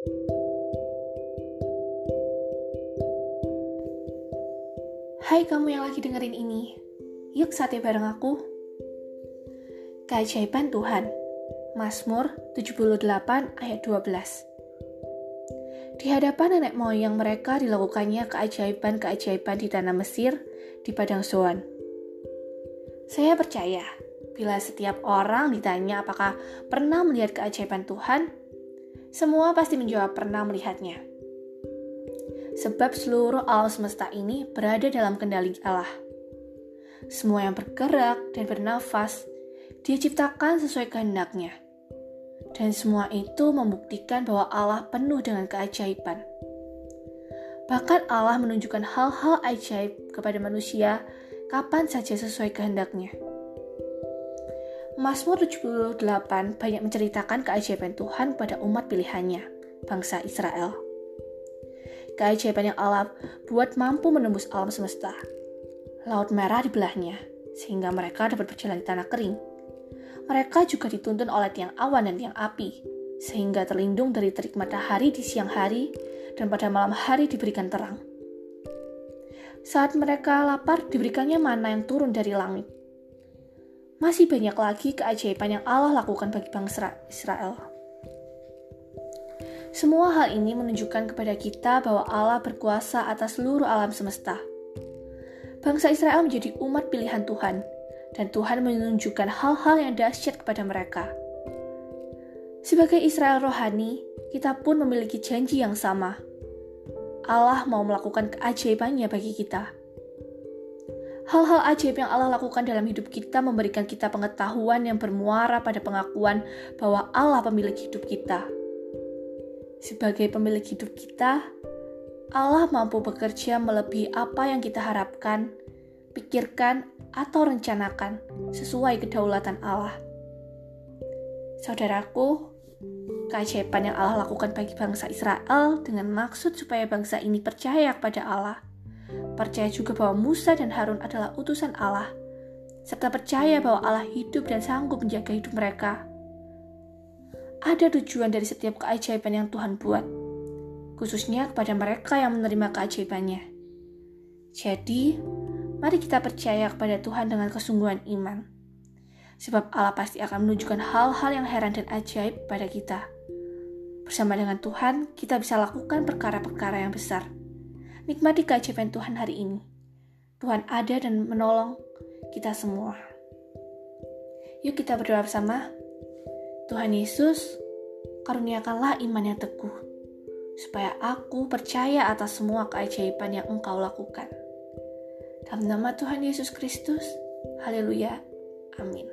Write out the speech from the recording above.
Hai kamu yang lagi dengerin ini, yuk saatnya bareng aku. Keajaiban Tuhan, Mazmur 78 ayat 12. Di hadapan nenek moyang mereka dilakukannya keajaiban-keajaiban di tanah Mesir, di Padang Zoan. Saya percaya, bila setiap orang ditanya apakah pernah melihat keajaiban Tuhan, semua pasti menjawab pernah melihatnya sebab seluruh alam semesta ini berada dalam kendali Allah. Semua yang bergerak dan bernafas, dia ciptakan sesuai kehendaknya. Dan semua itu membuktikan bahwa Allah penuh dengan keajaiban. Bahkan Allah menunjukkan hal-hal ajaib kepada manusia kapan saja sesuai kehendaknya. Mazmur 78 banyak menceritakan keajaiban Tuhan pada umat pilihannya, bangsa Israel keajaiban yang Allah buat mampu menembus alam semesta. Laut merah dibelahnya, sehingga mereka dapat berjalan di tanah kering. Mereka juga dituntun oleh tiang awan dan tiang api, sehingga terlindung dari terik matahari di siang hari dan pada malam hari diberikan terang. Saat mereka lapar, diberikannya mana yang turun dari langit. Masih banyak lagi keajaiban yang Allah lakukan bagi bangsa Israel. Semua hal ini menunjukkan kepada kita bahwa Allah berkuasa atas seluruh alam semesta. Bangsa Israel menjadi umat pilihan Tuhan, dan Tuhan menunjukkan hal-hal yang dahsyat kepada mereka. Sebagai Israel rohani, kita pun memiliki janji yang sama. Allah mau melakukan keajaibannya bagi kita. Hal-hal ajaib yang Allah lakukan dalam hidup kita memberikan kita pengetahuan yang bermuara pada pengakuan bahwa Allah pemilik hidup kita. Sebagai pemilik hidup kita, Allah mampu bekerja melebihi apa yang kita harapkan, pikirkan, atau rencanakan sesuai kedaulatan Allah. Saudaraku, keajaiban yang Allah lakukan bagi bangsa Israel dengan maksud supaya bangsa ini percaya kepada Allah. Percaya juga bahwa Musa dan Harun adalah utusan Allah, serta percaya bahwa Allah hidup dan sanggup menjaga hidup mereka ada tujuan dari setiap keajaiban yang Tuhan buat, khususnya kepada mereka yang menerima keajaibannya. Jadi, mari kita percaya kepada Tuhan dengan kesungguhan iman. Sebab Allah pasti akan menunjukkan hal-hal yang heran dan ajaib pada kita. Bersama dengan Tuhan, kita bisa lakukan perkara-perkara yang besar. Nikmati keajaiban Tuhan hari ini. Tuhan ada dan menolong kita semua. Yuk kita berdoa bersama. Tuhan Yesus, karuniakanlah iman yang teguh, supaya aku percaya atas semua keajaiban yang Engkau lakukan. Dalam nama Tuhan Yesus Kristus, haleluya, amin.